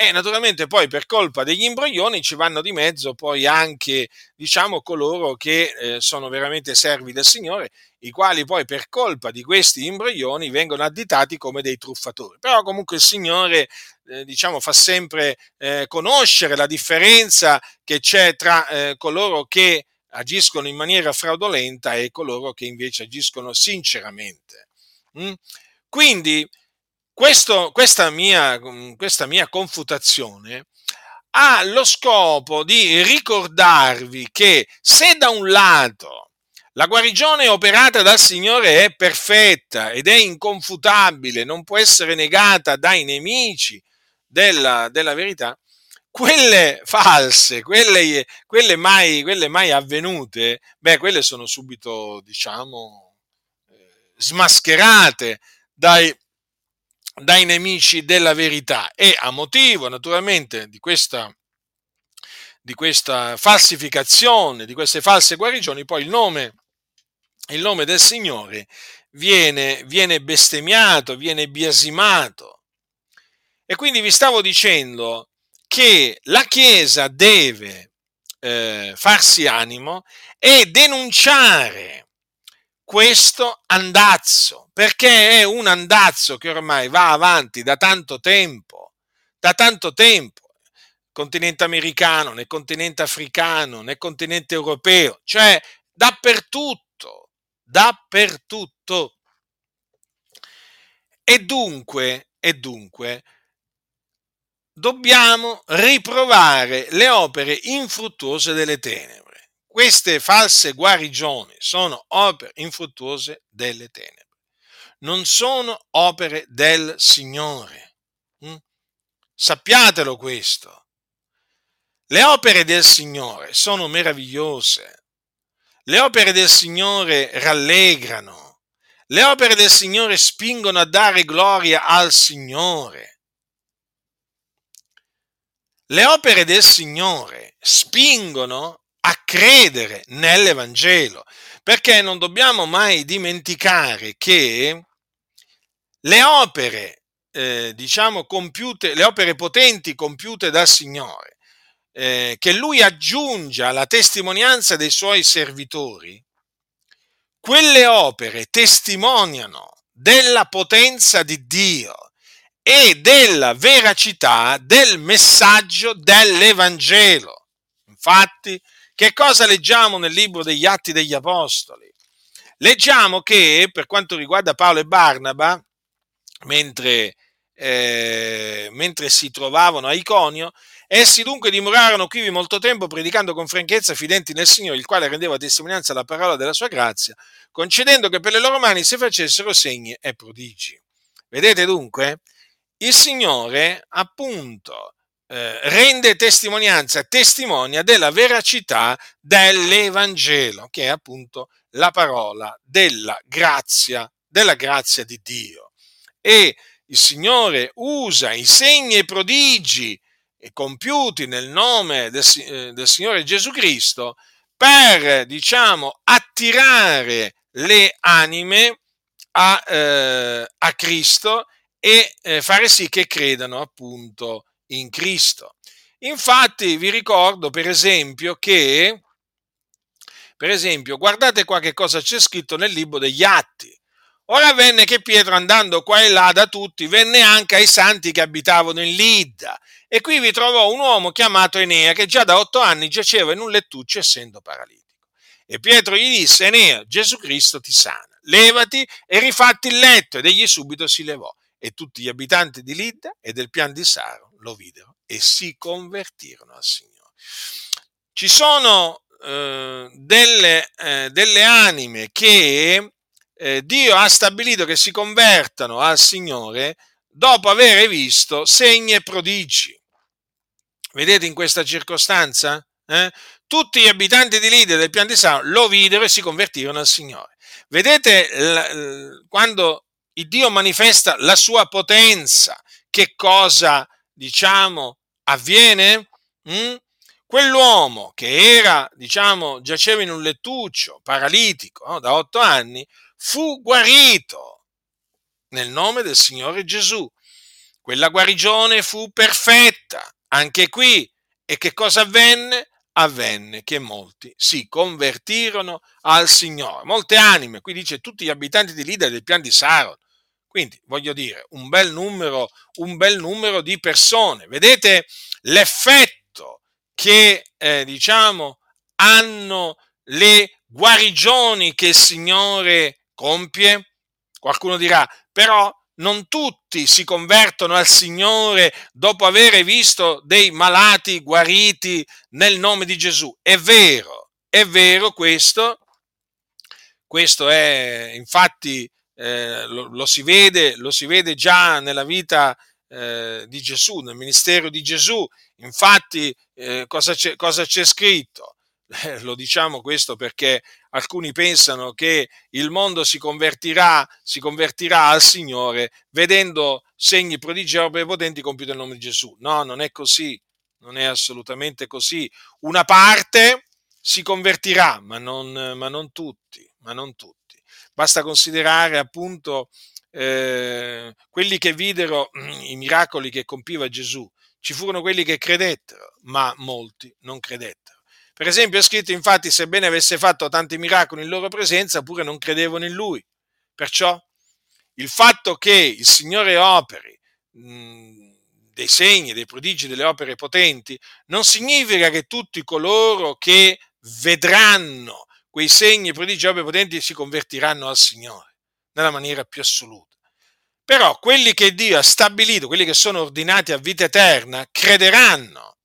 E naturalmente poi per colpa degli imbroglioni ci vanno di mezzo poi anche, diciamo, coloro che eh, sono veramente servi del Signore i quali poi per colpa di questi imbroglioni vengono additati come dei truffatori. Però comunque il Signore, eh, diciamo, fa sempre eh, conoscere la differenza che c'è tra eh, coloro che agiscono in maniera fraudolenta e coloro che invece agiscono sinceramente. Mm? Quindi questo, questa, mia, questa mia confutazione ha lo scopo di ricordarvi che se da un lato la guarigione operata dal Signore è perfetta ed è inconfutabile, non può essere negata dai nemici della, della verità. Quelle false, quelle, quelle, mai, quelle mai avvenute, beh, quelle sono subito, diciamo, eh, smascherate dai, dai nemici della verità e a motivo naturalmente di questa, di questa falsificazione, di queste false guarigioni, poi il nome il nome del Signore viene, viene bestemmiato, viene biasimato. E quindi vi stavo dicendo che la Chiesa deve eh, farsi animo e denunciare questo andazzo, perché è un andazzo che ormai va avanti da tanto tempo, da tanto tempo, continente americano, nel continente africano, nel continente europeo, cioè dappertutto dappertutto. E dunque, e dunque, dobbiamo riprovare le opere infruttuose delle tenebre. Queste false guarigioni sono opere infruttuose delle tenebre. Non sono opere del Signore. Mm? Sappiatelo questo. Le opere del Signore sono meravigliose, le opere del Signore rallegrano. Le opere del Signore spingono a dare gloria al Signore. Le opere del Signore spingono a credere nell'Evangelo, perché non dobbiamo mai dimenticare che le opere, eh, diciamo, compiute, le opere potenti compiute dal Signore eh, che lui aggiunge alla testimonianza dei suoi servitori, quelle opere testimoniano della potenza di Dio e della veracità del messaggio dell'Evangelo. Infatti, Che cosa leggiamo nel libro degli Atti degli Apostoli? Leggiamo che per quanto riguarda Paolo e Barnaba, mentre, eh, mentre si trovavano a Iconio, essi dunque dimorarono qui molto tempo predicando con franchezza fidenti nel Signore, il quale rendeva testimonianza alla parola della sua grazia, concedendo che per le loro mani si facessero segni e prodigi. Vedete dunque? Il Signore appunto eh, rende testimonianza, testimonia della veracità dell'Evangelo, che è appunto la parola della grazia, della grazia di Dio. E il Signore usa i segni e prodigi compiuti nel nome del, eh, del Signore Gesù Cristo per, diciamo, attirare le anime a, eh, a Cristo e eh, fare sì che credano appunto in Cristo. Infatti vi ricordo per esempio che, per esempio, guardate qua che cosa c'è scritto nel libro degli Atti. Ora venne che Pietro andando qua e là da tutti, venne anche ai santi che abitavano in Lidda e qui vi trovò un uomo chiamato Enea che già da otto anni giaceva in un lettuccio essendo paralitico. E Pietro gli disse, Enea, Gesù Cristo ti sana, levati e rifatti il letto ed egli subito si levò e tutti gli abitanti di Lidda e del pian di Saro lo videro e si convertirono al Signore. Ci sono eh, delle, eh, delle, anime che eh, Dio ha stabilito che si convertano al Signore dopo aver visto segni e prodigi. Vedete in questa circostanza? Eh? Tutti gli abitanti di Lidda e del pian di Saro lo videro e si convertirono al Signore. Vedete l- quando il Dio manifesta la sua potenza, che cosa, diciamo, avviene? Mm? Quell'uomo che era, diciamo, giaceva in un lettuccio paralitico no? da otto anni, fu guarito nel nome del Signore Gesù. Quella guarigione fu perfetta, anche qui. E che cosa avvenne? Avvenne che molti si convertirono al Signore. Molte anime, qui dice tutti gli abitanti di Lida del pian di Saron, quindi voglio dire, un bel numero, un bel numero di persone. Vedete l'effetto che eh, diciamo hanno le guarigioni che il Signore compie? Qualcuno dirà, però non tutti si convertono al Signore dopo aver visto dei malati guariti nel nome di Gesù. È vero, è vero questo. Questo è infatti eh, lo, lo, si vede, lo, si vede, già nella vita eh, di Gesù, nel ministero di Gesù. Infatti, eh, cosa, c'è, cosa, c'è, scritto? Eh, lo diciamo questo perché alcuni pensano che il mondo si convertirà, si convertirà al Signore vedendo segni prodigiosi e potenti compiuti nel nome di Gesù. No, non è così, non è assolutamente così. Una parte si convertirà, ma non, ma non tutti, ma non tutti. Basta considerare appunto eh, quelli che videro mm, i miracoli che compiva Gesù. Ci furono quelli che credettero, ma molti non credettero. Per esempio è scritto infatti, sebbene avesse fatto tanti miracoli in loro presenza, pure non credevano in lui. Perciò il fatto che il Signore operi mh, mm, dei segni, dei prodigi, delle opere potenti, non significa che tutti coloro che vedranno quei segni, prodigi opere potenti si convertiranno al Signore nella maniera più assoluta. Però quelli che Dio ha stabilito, quelli che sono ordinati a vita eterna, crederanno.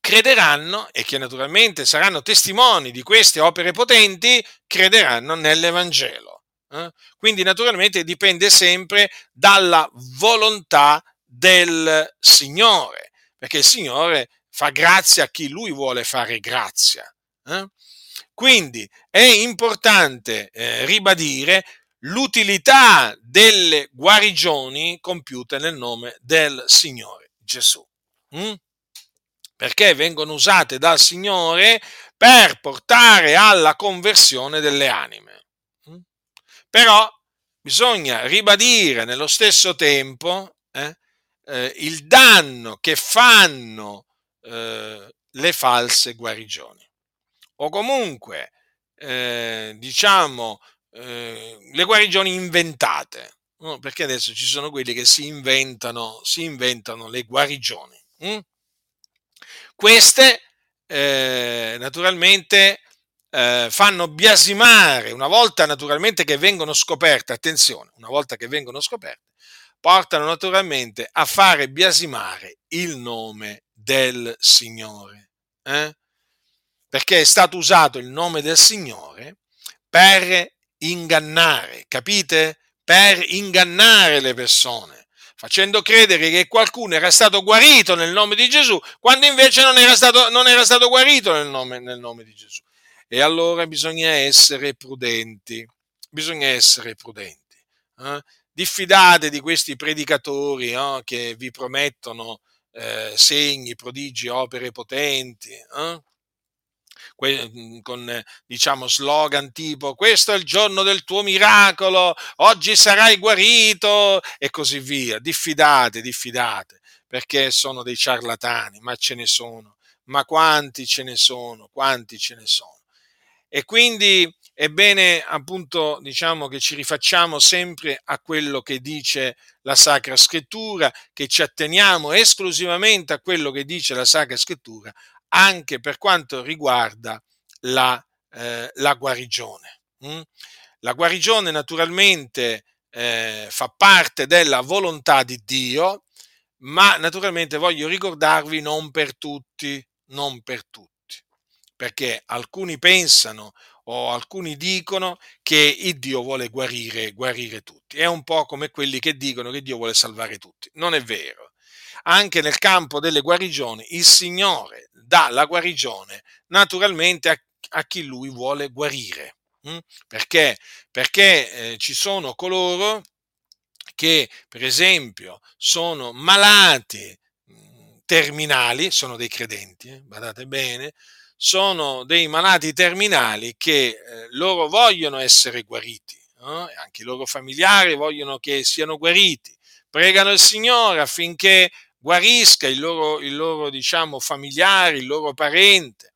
Crederanno e che naturalmente saranno testimoni di queste opere potenti, crederanno nell'Evangelo. Eh? Quindi naturalmente dipende sempre dalla volontà del Signore, perché il Signore fa grazia a chi lui vuole fare grazia. Eh? Quindi è importante eh, ribadire l'utilità delle guarigioni compiute nel nome del Signore Gesù. Mm? Perché vengono usate dal Signore per portare alla conversione delle anime. Mm? Però bisogna ribadire nello stesso tempo eh, eh, il danno che fanno eh, le false guarigioni o comunque eh, diciamo eh, le guarigioni inventate, no? perché adesso ci sono quelli che si inventano, si inventano le guarigioni. Hm? Queste, eh, naturalmente eh, fanno biasimare, una volta naturalmente che vengono scoperte, attenzione, una volta che vengono scoperte, portano naturalmente a fare biasimare il nome del Signore. Eh? Perché è stato usato il nome del Signore per ingannare, capite? Per ingannare le persone, facendo credere che qualcuno era stato guarito nel nome di Gesù, quando invece non era stato, non era stato guarito nel nome, nel nome di Gesù. E allora bisogna essere prudenti, bisogna essere prudenti. Eh? Diffidate di questi predicatori no? che vi promettono eh, segni, prodigi, opere potenti. Eh? Mm, con diciamo slogan tipo questo è il giorno del tuo miracolo, oggi sarai guarito e così via. Diffidate, diffidate, perché sono dei ciarlatani, ma ce ne sono, ma quanti ce ne sono, quanti ce ne sono. E quindi è bene appunto diciamo che ci rifacciamo sempre a quello che dice la Sacra Scrittura, che ci atteniamo esclusivamente a quello che dice la Sacra Scrittura, anche per quanto riguarda la, eh, la guarigione. Mm? La guarigione naturalmente eh, fa parte della volontà di Dio, ma naturalmente voglio ricordarvi non per tutti, non per tutti, perché alcuni pensano o alcuni dicono che il Dio vuole guarire, guarire tutti. È un po' come quelli che dicono che Dio vuole salvare tutti. Non è vero anche nel campo delle guarigioni, il Signore dà la guarigione naturalmente a, a chi lui vuole guarire. Mm? Perché? Perché eh, ci sono coloro che, per esempio, sono malati mm, terminali, sono dei credenti, eh, badate bene, sono dei malati terminali che eh, loro vogliono essere guariti, no? anche i loro familiari vogliono che siano guariti, pregano il Signore affinché guarisca il loro, il loro diciamo, familiare, il loro parente,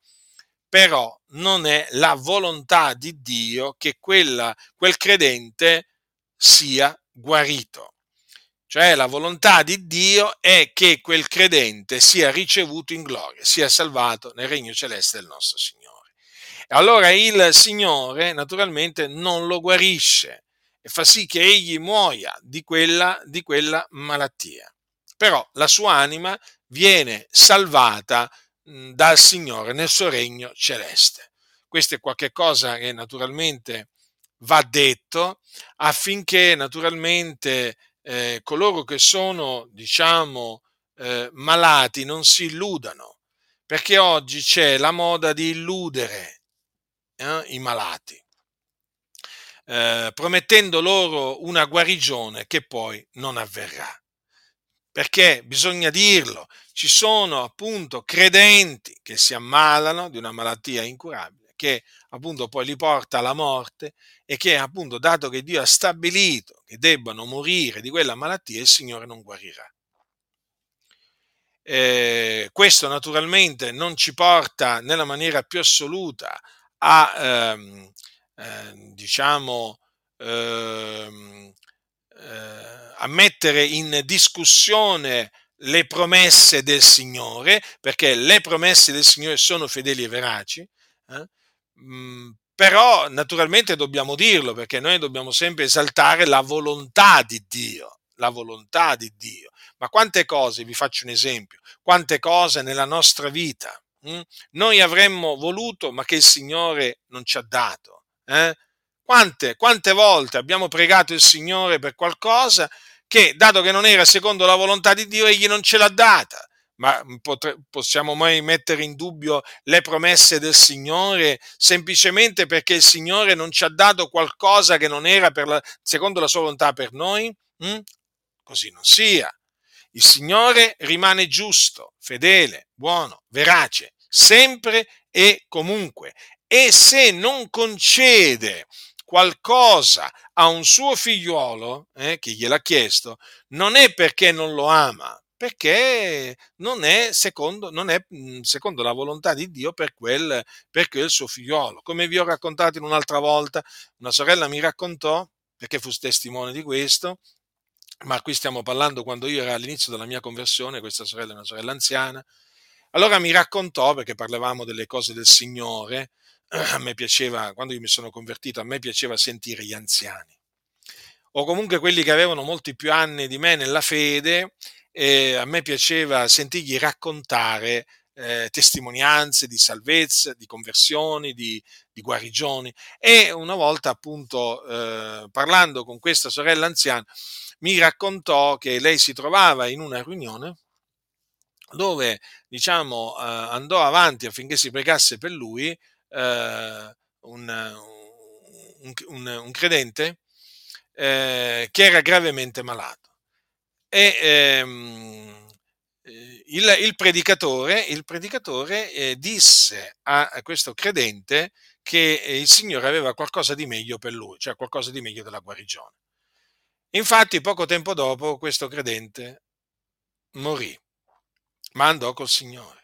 però non è la volontà di Dio che quella, quel credente sia guarito. Cioè la volontà di Dio è che quel credente sia ricevuto in gloria, sia salvato nel regno celeste del nostro Signore. E allora il Signore naturalmente non lo guarisce e fa sì che egli muoia di quella, di quella malattia però la sua anima viene salvata dal Signore nel suo regno celeste. Questo è qualcosa che naturalmente va detto affinché naturalmente eh, coloro che sono, diciamo, eh, malati non si illudano, perché oggi c'è la moda di illudere eh, i malati, eh, promettendo loro una guarigione che poi non avverrà perché bisogna dirlo, ci sono appunto credenti che si ammalano di una malattia incurabile, che appunto poi li porta alla morte e che appunto dato che Dio ha stabilito che debbano morire di quella malattia, il Signore non guarirà. Eh, questo naturalmente non ci porta nella maniera più assoluta a, ehm, eh, diciamo, ehm, eh, a mettere in discussione le promesse del Signore, perché le promesse del Signore sono fedeli e veraci, eh? mm, però naturalmente dobbiamo dirlo, perché noi dobbiamo sempre esaltare la volontà di Dio, la volontà di Dio. Ma quante cose, vi faccio un esempio, quante cose nella nostra vita hm? noi avremmo voluto, ma che il Signore non ci ha dato. Eh? Quante, quante volte abbiamo pregato il Signore per qualcosa che, dato che non era secondo la volontà di Dio, egli non ce l'ha data. Ma potre, possiamo mai mettere in dubbio le promesse del Signore semplicemente perché il Signore non ci ha dato qualcosa che non era la, secondo la sua volontà per noi? Mm? Così non sia. Il Signore rimane giusto, fedele, buono, verace, sempre e comunque. E se non concede qualcosa a un suo figliuolo, eh, che gliel'ha chiesto, non è perché non lo ama, perché non è secondo, non è mm, secondo la volontà di Dio per quel, per quel suo figliolo. Come vi ho raccontato in un'altra volta, una sorella mi raccontò, perché fu testimone di questo, ma qui stiamo parlando quando io ero all'inizio della mia conversione, questa sorella è una sorella anziana, Allora mi raccontò, perché parlavamo delle cose del Signore, a me piaceva, quando io mi sono convertito, a me piaceva sentire gli anziani, o comunque quelli che avevano molti più anni di me nella fede, e a me piaceva sentirgli raccontare eh, testimonianze di salvezza, di conversioni, di, di, guarigioni. E una volta, appunto, eh, parlando con questa sorella anziana, mi raccontò che lei si trovava in una riunione dove, diciamo, eh, andò avanti affinché si pregasse per lui eh, un, un, un, credente eh, che era gravemente malato. E ehm, il, il, predicatore, il predicatore eh, disse a, a, questo credente che eh, il Signore aveva qualcosa di meglio per lui, cioè qualcosa di meglio della guarigione. Infatti, poco tempo dopo, questo credente morì, ma andò col Signore,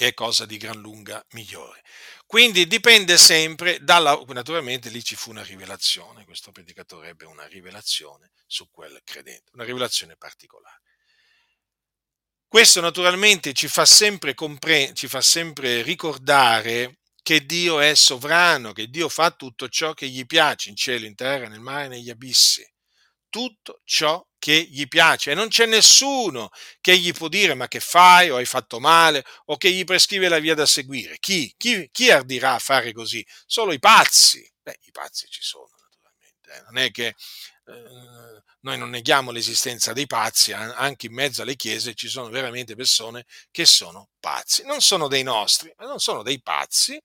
che è cosa di gran lunga migliore. Quindi dipende sempre dalla... Naturalmente lì ci fu una rivelazione, questo predicatore ebbe una rivelazione su quel credente, una rivelazione particolare. Questo naturalmente ci fa sempre, compre- ci fa sempre ricordare che Dio è sovrano, che Dio fa tutto ciò che gli piace in cielo, in terra, nel mare, negli abissi. Tutto ciò che gli piace e non c'è nessuno che gli può dire ma che fai o hai fatto male o che gli prescrive la via da seguire. Chi? Chi, chi ardirà a fare così? Solo i pazzi. Beh, i pazzi ci sono naturalmente. Eh. Non è che eh, noi non neghiamo l'esistenza dei pazzi, anche in mezzo alle chiese ci sono veramente persone che sono pazzi. Non sono dei nostri, ma non sono dei pazzi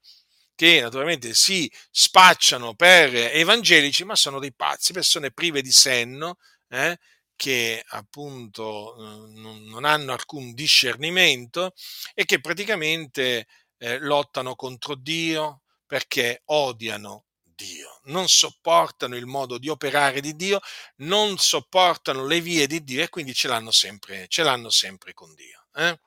che naturalmente si spacciano per evangelici, ma sono dei pazzi, persone prive di senno, eh, che appunto eh, non hanno alcun discernimento e che praticamente eh, lottano contro Dio perché odiano Dio, non sopportano il modo di operare di Dio, non sopportano le vie di Dio e quindi ce l'hanno sempre, ce l'hanno sempre con Dio. Eh?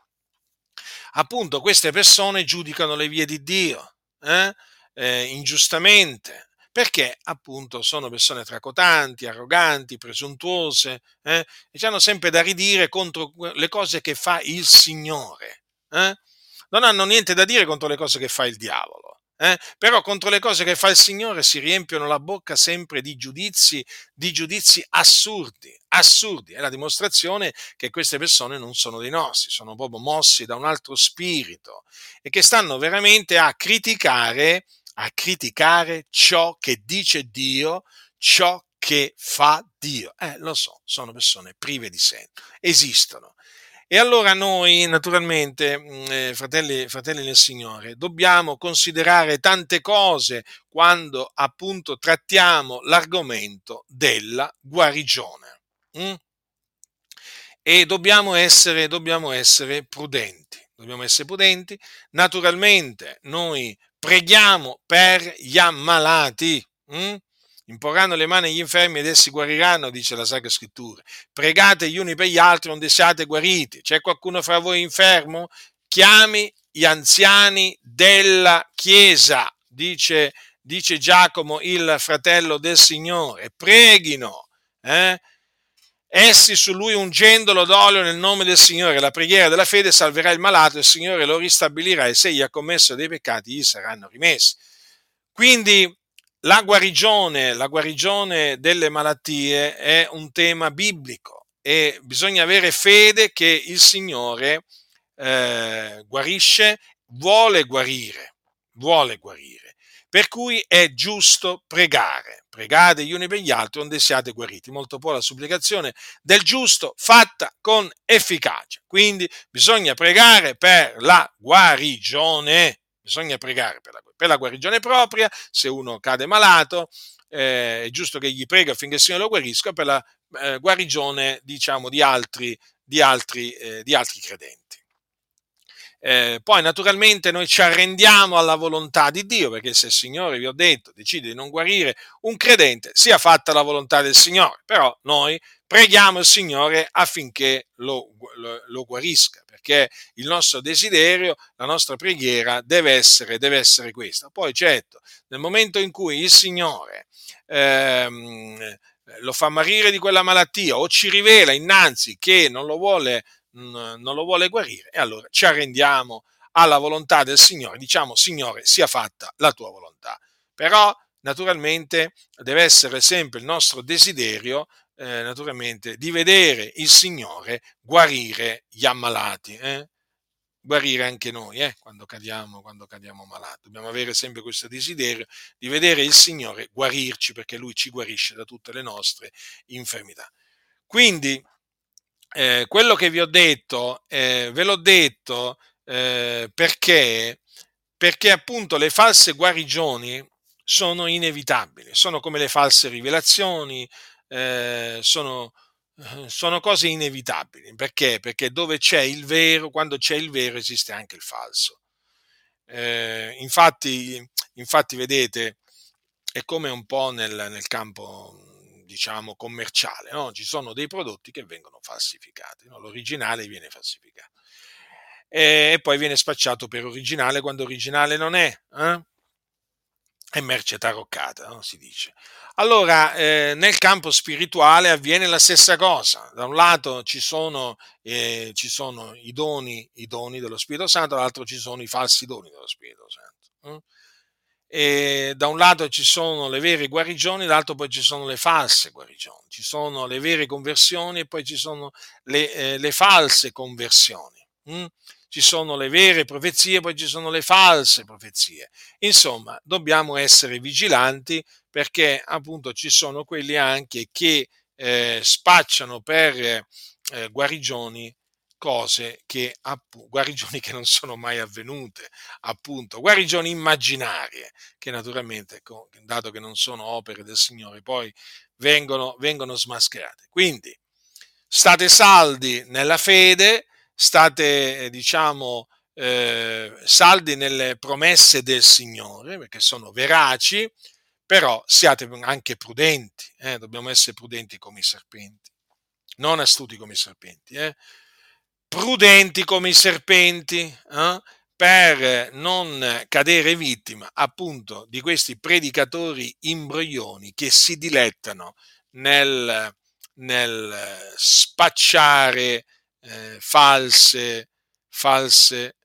Appunto, queste persone giudicano le vie di Dio eh? Eh, ingiustamente, perché appunto sono persone tracotanti, arroganti, presuntuose eh? e hanno sempre da ridire contro le cose che fa il Signore. Eh? Non hanno niente da dire contro le cose che fa il diavolo. Eh? Però contro le cose che fa il Signore si riempiono la bocca sempre di giudizi, di giudizi assurdi, assurdi. È la dimostrazione che queste persone non sono dei nostri, sono proprio mossi da un altro spirito e che stanno veramente a criticare, a criticare ciò che dice Dio, ciò che fa Dio. Eh, lo so, sono persone prive di senso, esistono. E allora noi, naturalmente, mm, eh, fratelli, fratelli nel Signore, dobbiamo considerare tante cose quando appunto trattiamo l'argomento della guarigione. Mm? E dobbiamo essere, dobbiamo essere prudenti. Dobbiamo essere prudenti. Naturalmente noi preghiamo per gli ammalati. Mm? Imporranno le mani agli infermi ed essi guariranno, dice la Sacra Scrittura. Pregate gli uni per gli altri onde siate guariti. C'è qualcuno fra voi infermo? Chiami gli anziani della Chiesa, dice, dice Giacomo, il fratello del Signore. Preghino. Eh? Essi su lui ungendolo d'olio nel nome del Signore. La preghiera della fede salverà il malato, il Signore lo ristabilirà e se egli ha commesso dei peccati gli saranno rimessi. Quindi la guarigione, la guarigione delle malattie è un tema biblico e bisogna avere fede che il Signore eh, guarisce, vuole guarire, vuole guarire. Per cui è giusto pregare. Pregate gli uni per gli altri onde siate guariti. Molto può la supplicazione del giusto fatta con efficacia. Quindi bisogna pregare per la guarigione. Bisogna pregare per la, per la guarigione propria, se uno cade malato, eh, è giusto che gli prega affinché il Signore lo guarisca, per la eh, guarigione, diciamo, di altri, di altri, eh, di altri credenti. Eh, poi naturalmente noi ci arrendiamo alla volontà di Dio, perché se il Signore, vi ho detto, decide di non guarire un credente, sia fatta la volontà del Signore, però noi preghiamo il Signore affinché lo, lo, lo guarisca perché il nostro desiderio, la nostra preghiera deve essere, deve essere questa. Poi certo, nel momento in cui il Signore ehm, lo fa marire di quella malattia o ci rivela innanzi che non lo vuole, non lo vuole guarire, e allora ci arrendiamo alla volontà del Signore, diciamo Signore sia fatta la tua volontà. Però naturalmente deve essere sempre il nostro desiderio eh, naturalmente di vedere il Signore guarire gli ammalati, eh? guarire anche noi eh? quando, cadiamo, quando cadiamo malati. Dobbiamo avere sempre questo desiderio di vedere il Signore guarirci perché Lui ci guarisce da tutte le nostre infermità. Quindi eh, quello che vi ho detto, eh, ve l'ho detto eh, perché, perché appunto le false guarigioni sono inevitabili, sono come le false rivelazioni, eh, sono, eh, sono cose inevitabili. Perché? Perché dove c'è il vero, quando c'è il vero esiste anche il falso. Eh, infatti, infatti, vedete, è come un po' nel, nel campo diciamo commerciale, no? ci sono dei prodotti che vengono falsificati, no? l'originale viene falsificato e poi viene spacciato per originale quando originale non è. Eh? È merce taroccata, no? si dice. Allora, eh, nel campo spirituale avviene la stessa cosa. Da un lato ci sono, eh, ci sono i, doni, i, doni, dello Spirito Santo, dall'altro ci sono i falsi doni dello Spirito Santo. E da un lato ci sono le vere guarigioni, dall'altro poi ci sono le false guarigioni, ci sono le vere conversioni e poi ci sono le, eh, le false conversioni. Hm? ci sono le vere profezie, poi ci sono le false profezie. Insomma, dobbiamo essere vigilanti perché appunto ci sono quelli anche che eh, spacciano per eh, guarigioni cose che, appunto, guarigioni che non sono mai avvenute, appunto, guarigioni immaginarie, che naturalmente, dato che non sono opere del Signore, poi vengono, vengono smascherate. Quindi, state saldi nella fede, state, eh, diciamo, eh, saldi nelle promesse del Signore, perché sono veraci, però siate anche prudenti, eh? dobbiamo essere prudenti come i serpenti, non astuti come i serpenti, eh? Prudenti come i serpenti, eh? per non cadere vittima appunto di questi predicatori imbroglioni che si dilettano nel, nel spacciare eh, false, false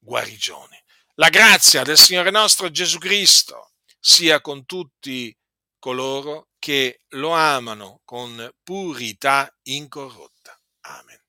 guarigioni. La grazia del Signore nostro Gesù Cristo sia con tutti coloro che lo amano con purità incorrotta. Amen.